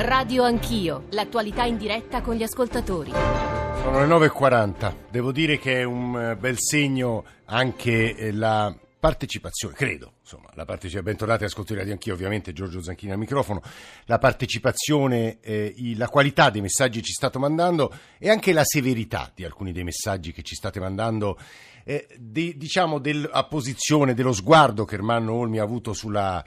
Radio Anch'io, l'attualità in diretta con gli ascoltatori. Sono le 9.40, devo dire che è un eh, bel segno anche eh, la partecipazione, credo, insomma, la partecipazione, bentornati ascoltatori Radio Anch'io, ovviamente Giorgio Zanchini al microfono, la partecipazione, eh, la qualità dei messaggi che ci state mandando e anche la severità di alcuni dei messaggi che ci state mandando, eh, di, diciamo, dell'apposizione, dello sguardo che Ermanno Olmi ha avuto sulla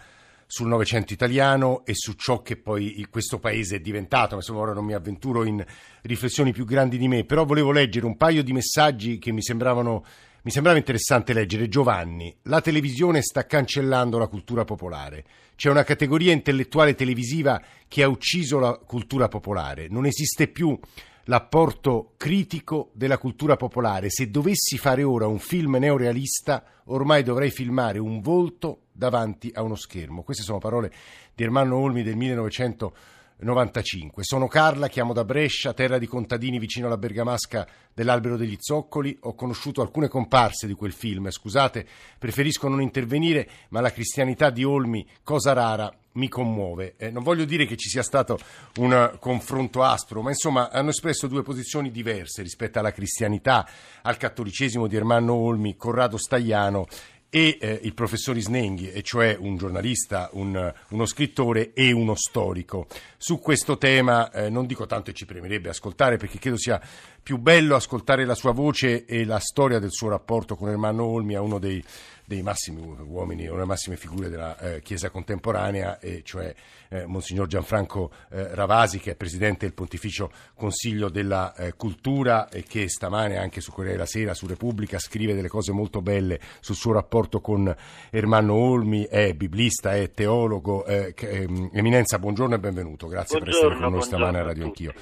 sul Novecento italiano e su ciò che poi questo paese è diventato. Insomma, ora non mi avventuro in riflessioni più grandi di me, però volevo leggere un paio di messaggi che mi sembravano mi sembrava interessante leggere Giovanni. La televisione sta cancellando la cultura popolare. C'è una categoria intellettuale televisiva che ha ucciso la cultura popolare. Non esiste più l'apporto critico della cultura popolare. Se dovessi fare ora un film neorealista, ormai dovrei filmare un volto davanti a uno schermo. Queste sono parole di Ermanno Olmi del 1995. Sono Carla, chiamo da Brescia, terra di contadini vicino alla bergamasca dell'Albero degli Zoccoli. Ho conosciuto alcune comparse di quel film. Scusate, preferisco non intervenire, ma la cristianità di Olmi, cosa rara, mi commuove. Eh, non voglio dire che ci sia stato un confronto aspro, ma insomma hanno espresso due posizioni diverse rispetto alla cristianità, al cattolicesimo di Ermanno Olmi, Corrado Stagliano e eh, il professor Isnenghi, e cioè un giornalista, un, uno scrittore e uno storico. Su questo tema eh, non dico tanto e ci premerebbe ascoltare perché credo sia più bello ascoltare la sua voce e la storia del suo rapporto con Ermanno Olmi a uno dei dei massimi uomini, una delle massime figure della eh, Chiesa contemporanea, e cioè eh, Monsignor Gianfranco eh, Ravasi, che è Presidente del Pontificio Consiglio della eh, Cultura e che stamane anche su Corriere della Sera, su Repubblica, scrive delle cose molto belle sul suo rapporto con Ermanno Olmi, è biblista, è teologo. Eh, ehm, Eminenza, buongiorno e benvenuto, grazie buongiorno, per essere con noi stamane a Radio Anch'io.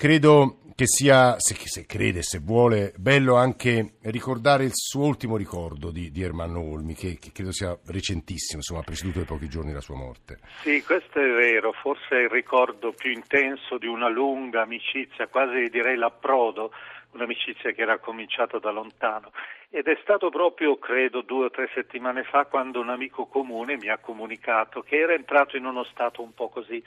Credo che sia, se, se, crede, se vuole, bello anche ricordare il suo ultimo ricordo di, di Ermanno Olmi, che, che, credo sia recentissimo, insomma, preceduto da pochi giorni la sua morte. Sì, questo è vero, forse è il ricordo più intenso di una lunga amicizia, quasi direi l'approdo, un'amicizia che era cominciata da lontano. Ed è stato proprio, credo, due o tre settimane fa quando un amico comune mi ha comunicato che era entrato in uno stato un po' così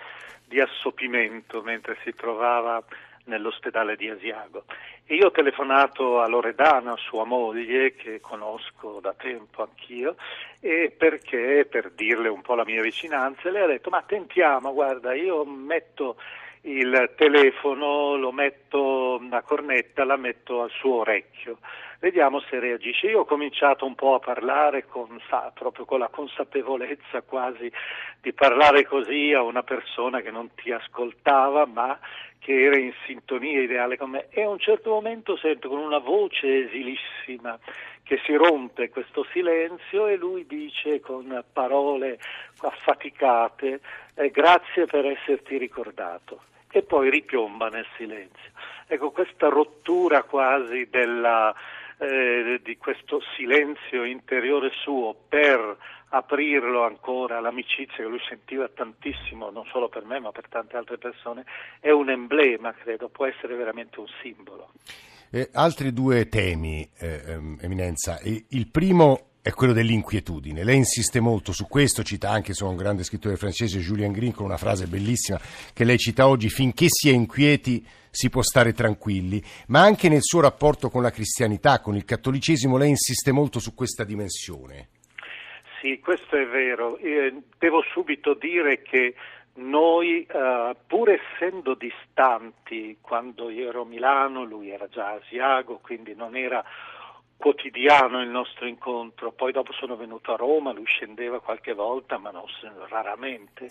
di assopimento mentre si trovava nell'ospedale di Asiago. E io ho telefonato a Loredana, sua moglie, che conosco da tempo anch'io, e perché, per dirle un po' la mia vicinanza, lei ha detto, ma tentiamo, guarda, io metto il telefono, lo metto, una cornetta, la metto al suo orecchio. Vediamo se reagisce. Io ho cominciato un po' a parlare con, sa, proprio con la consapevolezza quasi di parlare così a una persona che non ti ascoltava, ma che era in sintonia ideale con me. E a un certo momento sento con una voce esilissima che si rompe questo silenzio e lui dice con parole affaticate eh, grazie per esserti ricordato e poi ripiomba nel silenzio. Ecco, questa rottura quasi della, eh, di questo silenzio interiore suo per aprirlo ancora all'amicizia che lui sentiva tantissimo, non solo per me ma per tante altre persone, è un emblema, credo, può essere veramente un simbolo. Eh, altri due temi, eh, ehm, Eminenza. Il primo è quello dell'inquietudine. Lei insiste molto su questo, cita anche insomma, un grande scrittore francese, Julien Green, con una frase bellissima che lei cita oggi, finché si è inquieti si può stare tranquilli, ma anche nel suo rapporto con la cristianità, con il cattolicesimo, lei insiste molto su questa dimensione. Sì, questo è vero. Eh, devo subito dire che noi, eh, pur essendo distanti, quando io ero a Milano, lui era già a Asiago, quindi non era quotidiano il nostro incontro, poi dopo sono venuto a Roma, lui scendeva qualche volta, ma non, raramente.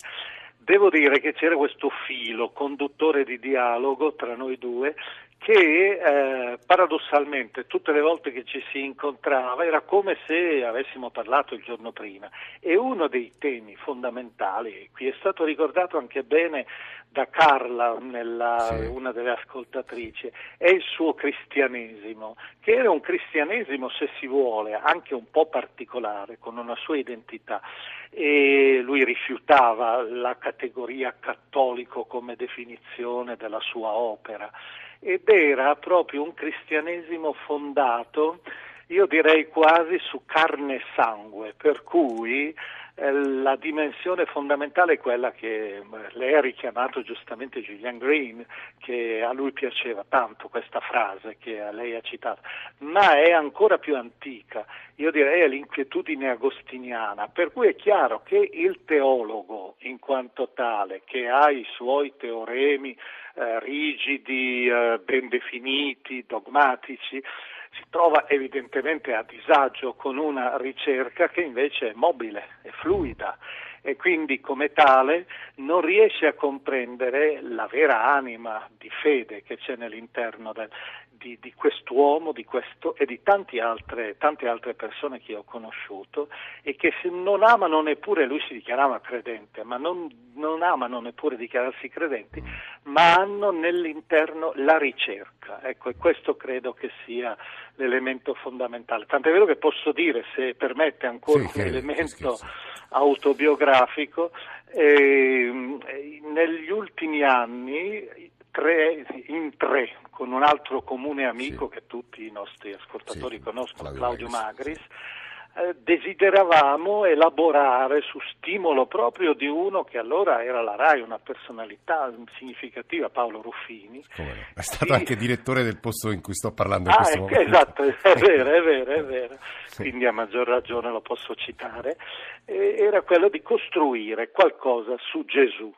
Devo dire che c'era questo filo conduttore di dialogo tra noi due che eh, paradossalmente tutte le volte che ci si incontrava era come se avessimo parlato il giorno prima. E uno dei temi fondamentali, qui è stato ricordato anche bene da Carla, nella, sì. una delle ascoltatrici, è il suo cristianesimo, che era un cristianesimo, se si vuole, anche un po' particolare, con una sua identità. E lui rifiutava la categoria cattolico come definizione della sua opera ed era proprio un cristianesimo fondato, io direi quasi su carne e sangue, per cui eh, la dimensione fondamentale è quella che eh, lei ha richiamato giustamente Julian Green, che a lui piaceva tanto questa frase che a lei ha citato, ma è ancora più antica, io direi è l'inquietudine agostiniana, per cui è chiaro che il teologo in quanto tale, che ha i suoi teoremi eh, rigidi, eh, ben definiti, dogmatici, si trova evidentemente a disagio con una ricerca che invece è mobile, è fluida e quindi come tale non riesce a comprendere la vera anima di fede che c'è nell'interno del, di, di, quest'uomo di questo, e di altre, tante altre persone che ho conosciuto e che non amano neppure, lui si dichiarava credente, ma non, non amano neppure dichiararsi credenti, ma hanno nell'interno la ricerca. Ecco, e questo credo che sia l'elemento fondamentale. Tant'è vero che posso dire, se permette ancora sì, un elemento autobiografico, eh, negli ultimi anni tre, in tre, con un altro comune amico sì. che tutti i nostri ascoltatori sì, conoscono, Claudio, Claudio Magris, eh, desideravamo elaborare su stimolo proprio di uno che allora era la RAI, una personalità significativa, Paolo Ruffini. Come? È stato e... anche direttore del posto in cui sto parlando in ah, questo ecco, momento. Esatto, è vero, è vero, è vero. Sì. Quindi a maggior ragione lo posso citare. Era quello di costruire qualcosa su Gesù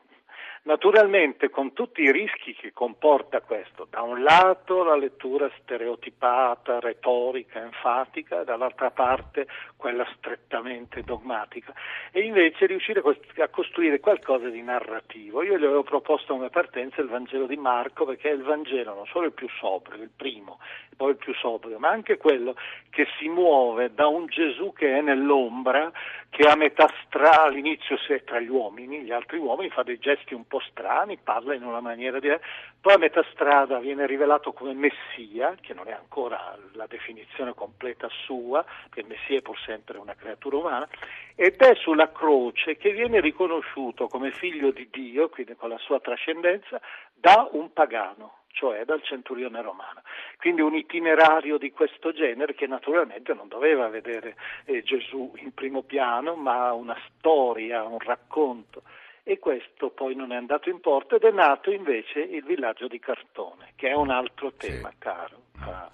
Naturalmente con tutti i rischi che comporta questo, da un lato la lettura stereotipata, retorica, enfatica, dall'altra parte quella strettamente dogmatica, e invece riuscire a costruire qualcosa di narrativo. Io gli avevo proposto come partenza il Vangelo di Marco perché è il Vangelo non solo il più sobrio, il primo, poi il più sobrio, ma anche quello che si muove da un Gesù che è nell'ombra, che a metà strada all'inizio si è tra gli uomini, gli altri uomini fa dei gesti un po' strani, parla in una maniera diversa, poi a metà strada viene rivelato come Messia, che non è ancora la definizione completa sua, perché Messia è pur sempre una creatura umana, ed è sulla croce che viene riconosciuto come figlio di Dio, quindi con la sua trascendenza, da un pagano cioè dal centurione romano. Quindi un itinerario di questo genere che naturalmente non doveva vedere eh, Gesù in primo piano, ma una storia, un racconto e questo poi non è andato in porto ed è nato invece il villaggio di Cartone, che è un altro tema sì. caro a,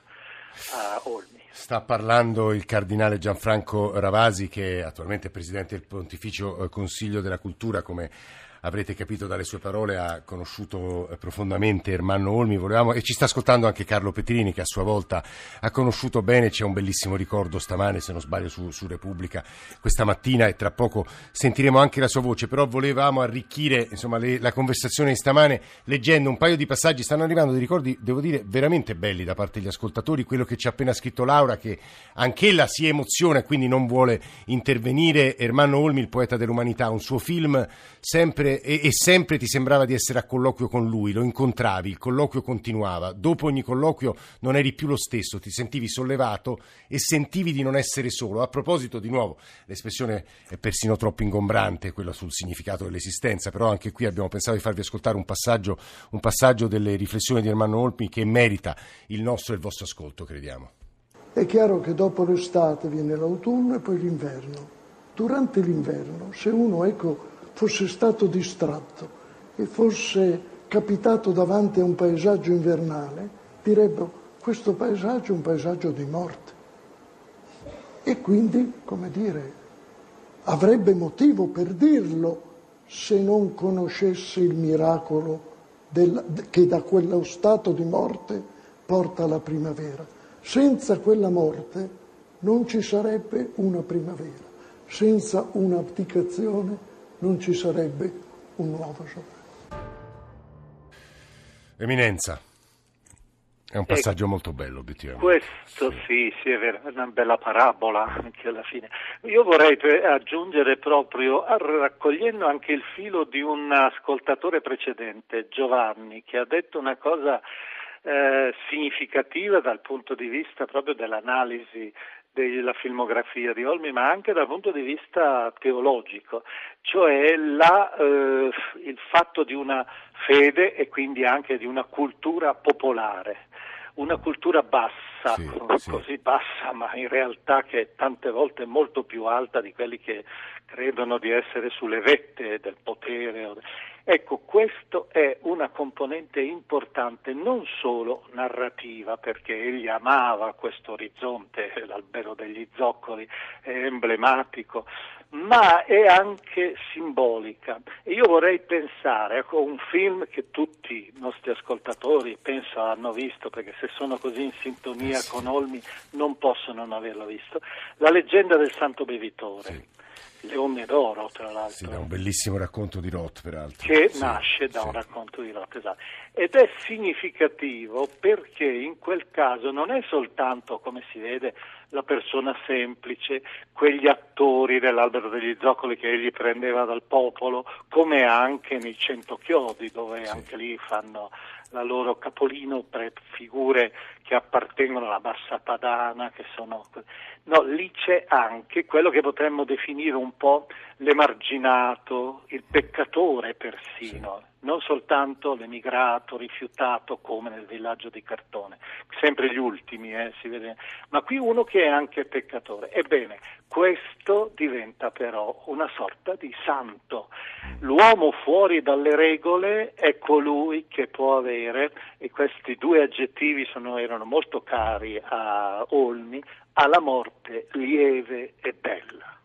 a Olmi. Sta parlando il cardinale Gianfranco Ravasi, che è attualmente presidente del Pontificio Consiglio della Cultura, come avrete capito dalle sue parole, ha conosciuto eh, profondamente Ermanno Olmi Volevamo, e ci sta ascoltando anche Carlo Petrini che a sua volta ha conosciuto bene, c'è un bellissimo ricordo stamane, se non sbaglio, su, su Repubblica questa mattina e tra poco sentiremo anche la sua voce, però volevamo arricchire insomma, le, la conversazione di stamane leggendo un paio di passaggi, stanno arrivando dei ricordi, devo dire, veramente belli da parte degli ascoltatori, quello che ci ha appena scritto Laura, che anch'ella si emoziona e quindi non vuole intervenire, Ermanno Olmi, il poeta dell'umanità, un suo film sempre sempre, e, e, sempre ti sembrava di essere a colloquio con lui, lo incontravi, il colloquio continuava, dopo ogni colloquio non eri più lo stesso, ti sentivi sollevato e sentivi di non essere solo. A proposito, di nuovo, l'espressione è persino troppo ingombrante, quella sul significato dell'esistenza, però anche qui abbiamo pensato di farvi ascoltare un passaggio, un passaggio delle riflessioni di Ermanno Olpi che merita il nostro e il vostro ascolto, crediamo. È chiaro che dopo l'estate viene l'autunno e poi l'inverno. Durante l'inverno, se uno ecco, fosse stato distratto e fosse capitato davanti a un paesaggio invernale, direbbero questo paesaggio è un paesaggio di morte. E quindi, come dire, avrebbe motivo per dirlo se non conoscesse il miracolo del, che da quello stato di morte porta alla primavera. Senza quella morte non ci sarebbe una primavera, senza un'abdicazione non ci sarebbe un nuovo sovrano. Eminenza. È un passaggio molto bello, obiettivamente. Questo sì, sì, è vero, è una bella parabola anche alla fine. Io vorrei aggiungere proprio, raccogliendo anche il filo di un ascoltatore precedente, Giovanni, che ha detto una cosa eh, significativa dal punto di vista proprio dell'analisi della filmografia di Olmi, ma anche dal punto di vista teologico, cioè la, eh, il fatto di una fede e quindi anche di una cultura popolare, una cultura bassa, sì, così sì. bassa, ma in realtà che tante volte è molto più alta di quelli che credono di essere sulle vette del potere. Ecco, questo è una componente importante non solo narrativa, perché egli amava questo orizzonte, l'albero degli zoccoli è emblematico, ma è anche simbolica. E io vorrei pensare a ecco, un film che tutti i nostri ascoltatori penso hanno visto, perché se sono così in sintonia eh con Olmi non possono non averlo visto, La leggenda del santo bevitore. Sì Leone d'Oro, tra l'altro. Sì, da un bellissimo racconto di Roth, peraltro. Che sì, nasce da sì. un racconto di Roth, esatto. Ed è significativo perché in quel caso non è soltanto, come si vede, la persona semplice, quegli attori dell'albero degli zoccoli che egli prendeva dal popolo, come anche nei Cento Chiodi, dove sì. anche lì fanno la loro capolino per figure che appartengono alla bassa padana, che sono... No, lì c'è anche quello che potremmo definire un po' l'emarginato, il peccatore persino, sì. Non soltanto l'emigrato, rifiutato come nel villaggio di Cartone, sempre gli ultimi, eh, si vede, ma qui uno che è anche peccatore. Ebbene, questo diventa però una sorta di santo. L'uomo fuori dalle regole è colui che può avere, e questi due aggettivi sono, erano molto cari a Olmi, alla morte lieve e bella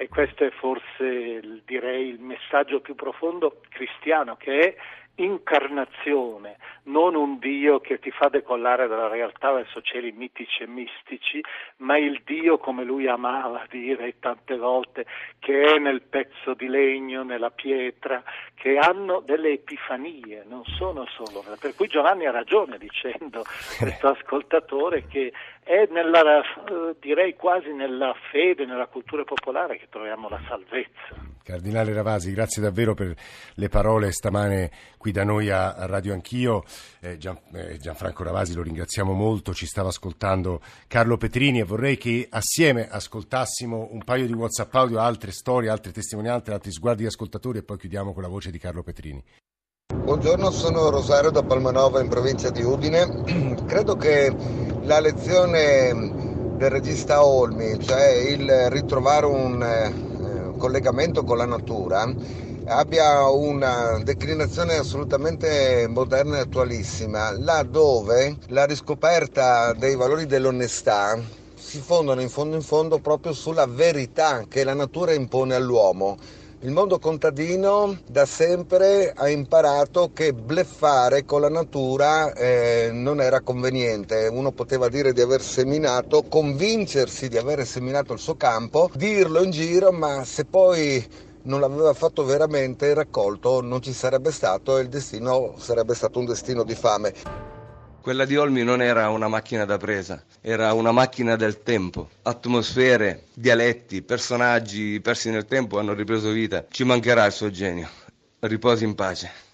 e questo è forse direi il messaggio più profondo cristiano che è incarnazione, non un Dio che ti fa decollare dalla realtà verso cieli mitici e mistici, ma il Dio come lui amava dire tante volte, che è nel pezzo di legno, nella pietra, che hanno delle epifanie, non sono solo. Per cui Giovanni ha ragione dicendo, questo ascoltatore, che è nella, eh, direi quasi nella fede, nella cultura popolare che troviamo la salvezza. Cardinale Ravasi, grazie davvero per le parole stamane qui da noi a Radio Anch'io. Eh, Gian, eh, Gianfranco Ravasi lo ringraziamo molto, ci stava ascoltando Carlo Petrini e vorrei che assieme ascoltassimo un paio di WhatsApp audio, altre storie, altre testimonianze, altri sguardi di ascoltatori e poi chiudiamo con la voce di Carlo Petrini. Buongiorno, sono Rosario da Palmanova in provincia di Udine. Credo che la lezione del regista Olmi, cioè il ritrovare un eh, collegamento con la natura abbia una declinazione assolutamente moderna e attualissima, laddove la riscoperta dei valori dell'onestà si fondano in fondo in fondo proprio sulla verità che la natura impone all'uomo il mondo contadino da sempre ha imparato che bleffare con la natura eh, non era conveniente. Uno poteva dire di aver seminato, convincersi di aver seminato il suo campo, dirlo in giro, ma se poi non l'aveva fatto veramente il raccolto non ci sarebbe stato e il destino sarebbe stato un destino di fame. Quella di Olmi non era una macchina da presa, era una macchina del tempo. Atmosfere, dialetti, personaggi persi nel tempo hanno ripreso vita. Ci mancherà il suo genio. Riposi in pace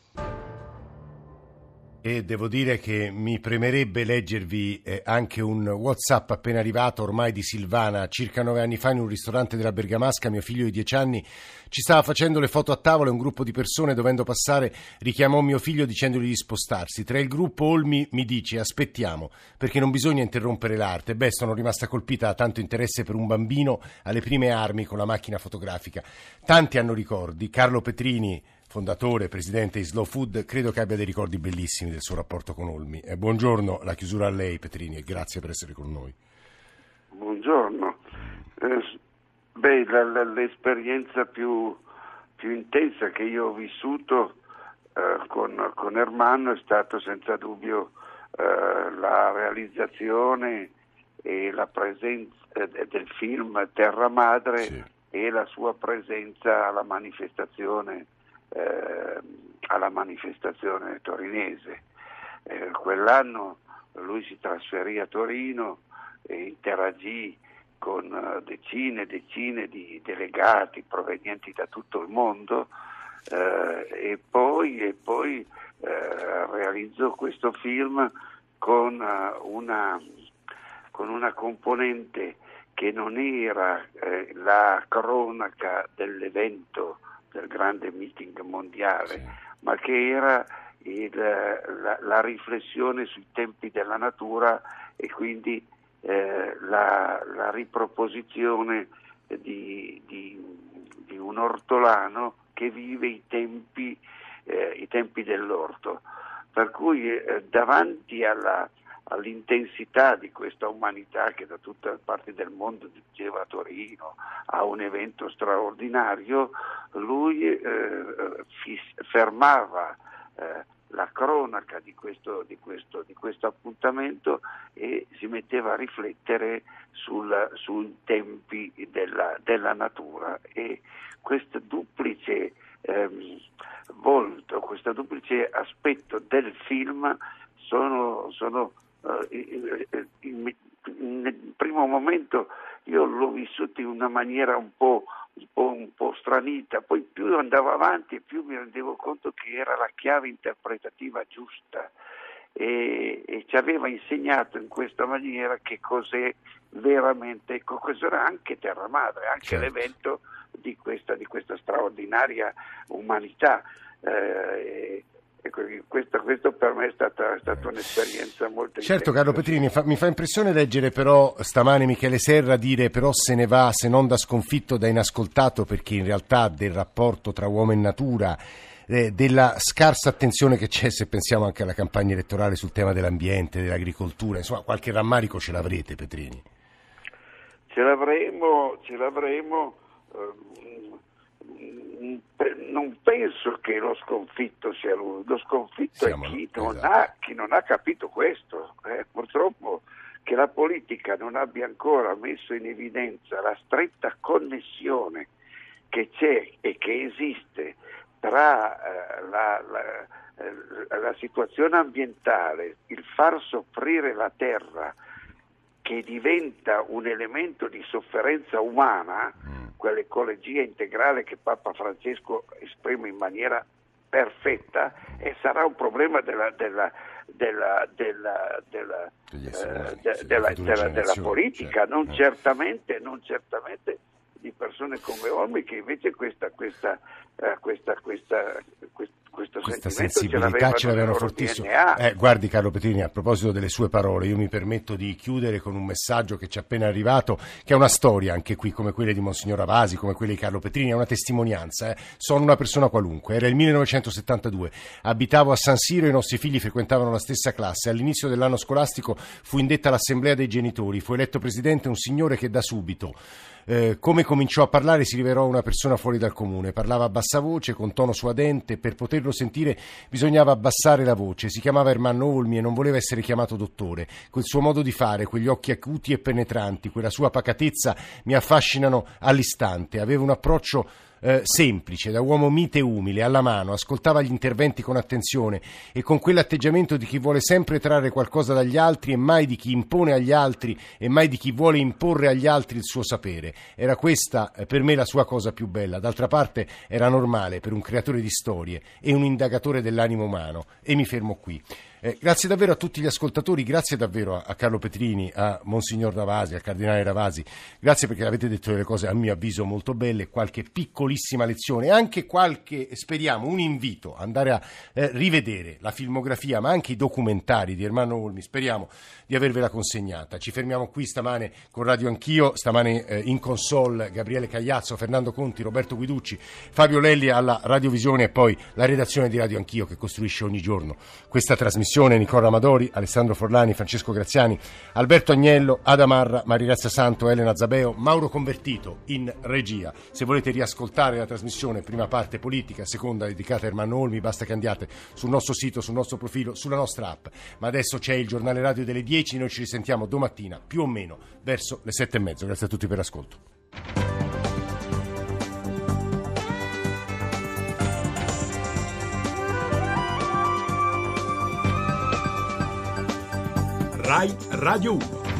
e devo dire che mi premerebbe leggervi eh, anche un WhatsApp appena arrivato ormai di Silvana, circa nove anni fa in un ristorante della Bergamasca, mio figlio di dieci anni ci stava facendo le foto a tavola e un gruppo di persone dovendo passare richiamò mio figlio dicendogli di spostarsi. Tra il gruppo Olmi mi dice aspettiamo perché non bisogna interrompere l'arte. Beh, sono rimasta colpita da tanto interesse per un bambino alle prime armi con la macchina fotografica. Tanti hanno ricordi, Carlo Petrini fondatore, presidente di Slow Food, credo che abbia dei ricordi bellissimi del suo rapporto con Olmi. Eh, buongiorno, la chiusura a lei Petrini e grazie per essere con noi. Buongiorno. Eh, beh, la, la, l'esperienza più, più, intensa che io ho vissuto eh, con, con, Ermanno è stata senza dubbio eh, la realizzazione e la presenza eh, del film Terra Madre sì. e la sua presenza alla manifestazione eh, alla manifestazione torinese. Eh, quell'anno lui si trasferì a Torino e interagì con eh, decine e decine di delegati provenienti da tutto il mondo eh, e poi, e poi eh, realizzò questo film con eh, una, con una componente che non era eh, la cronaca dell'evento del grande meeting mondiale, sì. ma che era il, la, la, riflessione sui tempi della natura e quindi eh, la, la, riproposizione di, di, di, un ortolano che vive i tempi, eh, i tempi dell'orto. Per cui eh, davanti alla, all'intensità di questa umanità che da tutte le parti del mondo diceva a Torino a un evento straordinario, lui eh, fermava eh, la cronaca di questo, di, questo, di questo, appuntamento e si metteva a riflettere sul, sui tempi della, della, natura. E questo duplice ehm, volto, questo duplice aspetto del film sono, sono nel primo momento io l'ho vissuto in una maniera un po', un, po', un po', stranita, poi più andavo avanti più mi rendevo conto che era la chiave interpretativa giusta e, e ci aveva insegnato in questa maniera che cos'è veramente, ecco, cos'era anche Terra Madre, anche certo. l'evento di questa, di questa, straordinaria umanità. Eh, questo, questo, per me è stata, è stata un'esperienza molto Certo, Carlo Petrini, fa, mi fa impressione leggere però stamane Michele Serra dire però se ne va, se non da sconfitto, da inascoltato, perché in realtà del rapporto tra uomo e natura, eh, della scarsa attenzione che c'è se pensiamo anche alla campagna elettorale sul tema dell'ambiente, dell'agricoltura, insomma qualche rammarico ce l'avrete Petrini? Ce l'avremo, ce l'avremo. Eh, non penso che lo sconfitto sia lui, lo sconfitto Siamo, è chi non, esatto. ha, chi non, ha, capito questo. Eh, purtroppo che la politica non abbia ancora messo in evidenza la stretta connessione che c'è e che esiste tra eh, la, la, eh, la situazione ambientale, il far soffrire la terra, che diventa un elemento di sofferenza umana, mm. Quell'ecologia integrale che Papa Francesco esprime in maniera perfetta, e sarà un problema della, della, della, della, della, eh, della politica, certo. non, certamente, non certamente di persone come Olmi che invece questa, questa, eh, questa, questa, questo questa sensibilità ce l'avevano fortissimo. Eh, guardi Carlo Petrini, a proposito delle sue parole, io mi permetto di chiudere con un messaggio che ci è appena arrivato, che è una storia anche qui, come quelle di Monsignor Avasi, come quelle di Carlo Petrini, è una testimonianza. Eh. Sono una persona qualunque, era il 1972, abitavo a San Siro e i nostri figli frequentavano la stessa classe. All'inizio dell'anno scolastico fu indetta l'assemblea dei genitori, fu eletto presidente un signore che da subito eh, come cominciò a parlare si rivelò una persona fuori dal comune. Parlava a bassa voce, con tono suadente. Per poterlo sentire bisognava abbassare la voce. Si chiamava Ermanno Olmi e non voleva essere chiamato dottore. Quel suo modo di fare, quegli occhi acuti e penetranti, quella sua pacatezza mi affascinano all'istante. Aveva un approccio eh, semplice, da uomo mite e umile, alla mano, ascoltava gli interventi con attenzione e con quell'atteggiamento di chi vuole sempre trarre qualcosa dagli altri e mai di chi impone agli altri e mai di chi vuole imporre agli altri il suo sapere. Era questa eh, per me la sua cosa più bella. D'altra parte era normale per un creatore di storie e un indagatore dell'animo umano. E mi fermo qui. Eh, grazie davvero a tutti gli ascoltatori, grazie davvero a, Carlo Petrini, a Monsignor Ravasi, al Cardinale Ravasi, grazie perché avete detto delle cose a mio avviso molto belle, qualche piccolissima lezione, anche qualche, speriamo, un invito andare a eh, rivedere la filmografia, ma anche i documentari di Ermanno Olmi, speriamo di avervela consegnata. Ci fermiamo qui stamane con Radio Anch'io, stamane eh, in console Gabriele Cagliazzo, Fernando Conti, Roberto Guiducci, Fabio Lelli alla radiovisione e poi la redazione di Radio Anch'io che costruisce ogni giorno questa trasmissione trasmissione Nicola Amadori, Alessandro Forlani, Francesco Graziani, Alberto Agnello, Adamarra, Marilazza Santo, Elena Zabeo, Mauro Convertito in regia. Se volete riascoltare la trasmissione, prima parte politica, seconda dedicata a Ermanno Olmi, basta che andiate sul nostro sito, sul nostro profilo, sulla nostra app. Ma adesso c'è il giornale radio delle 10, noi ci risentiamo domattina più o meno verso le 7 e mezzo. Grazie a tutti per l'ascolto. Rai Radio 1.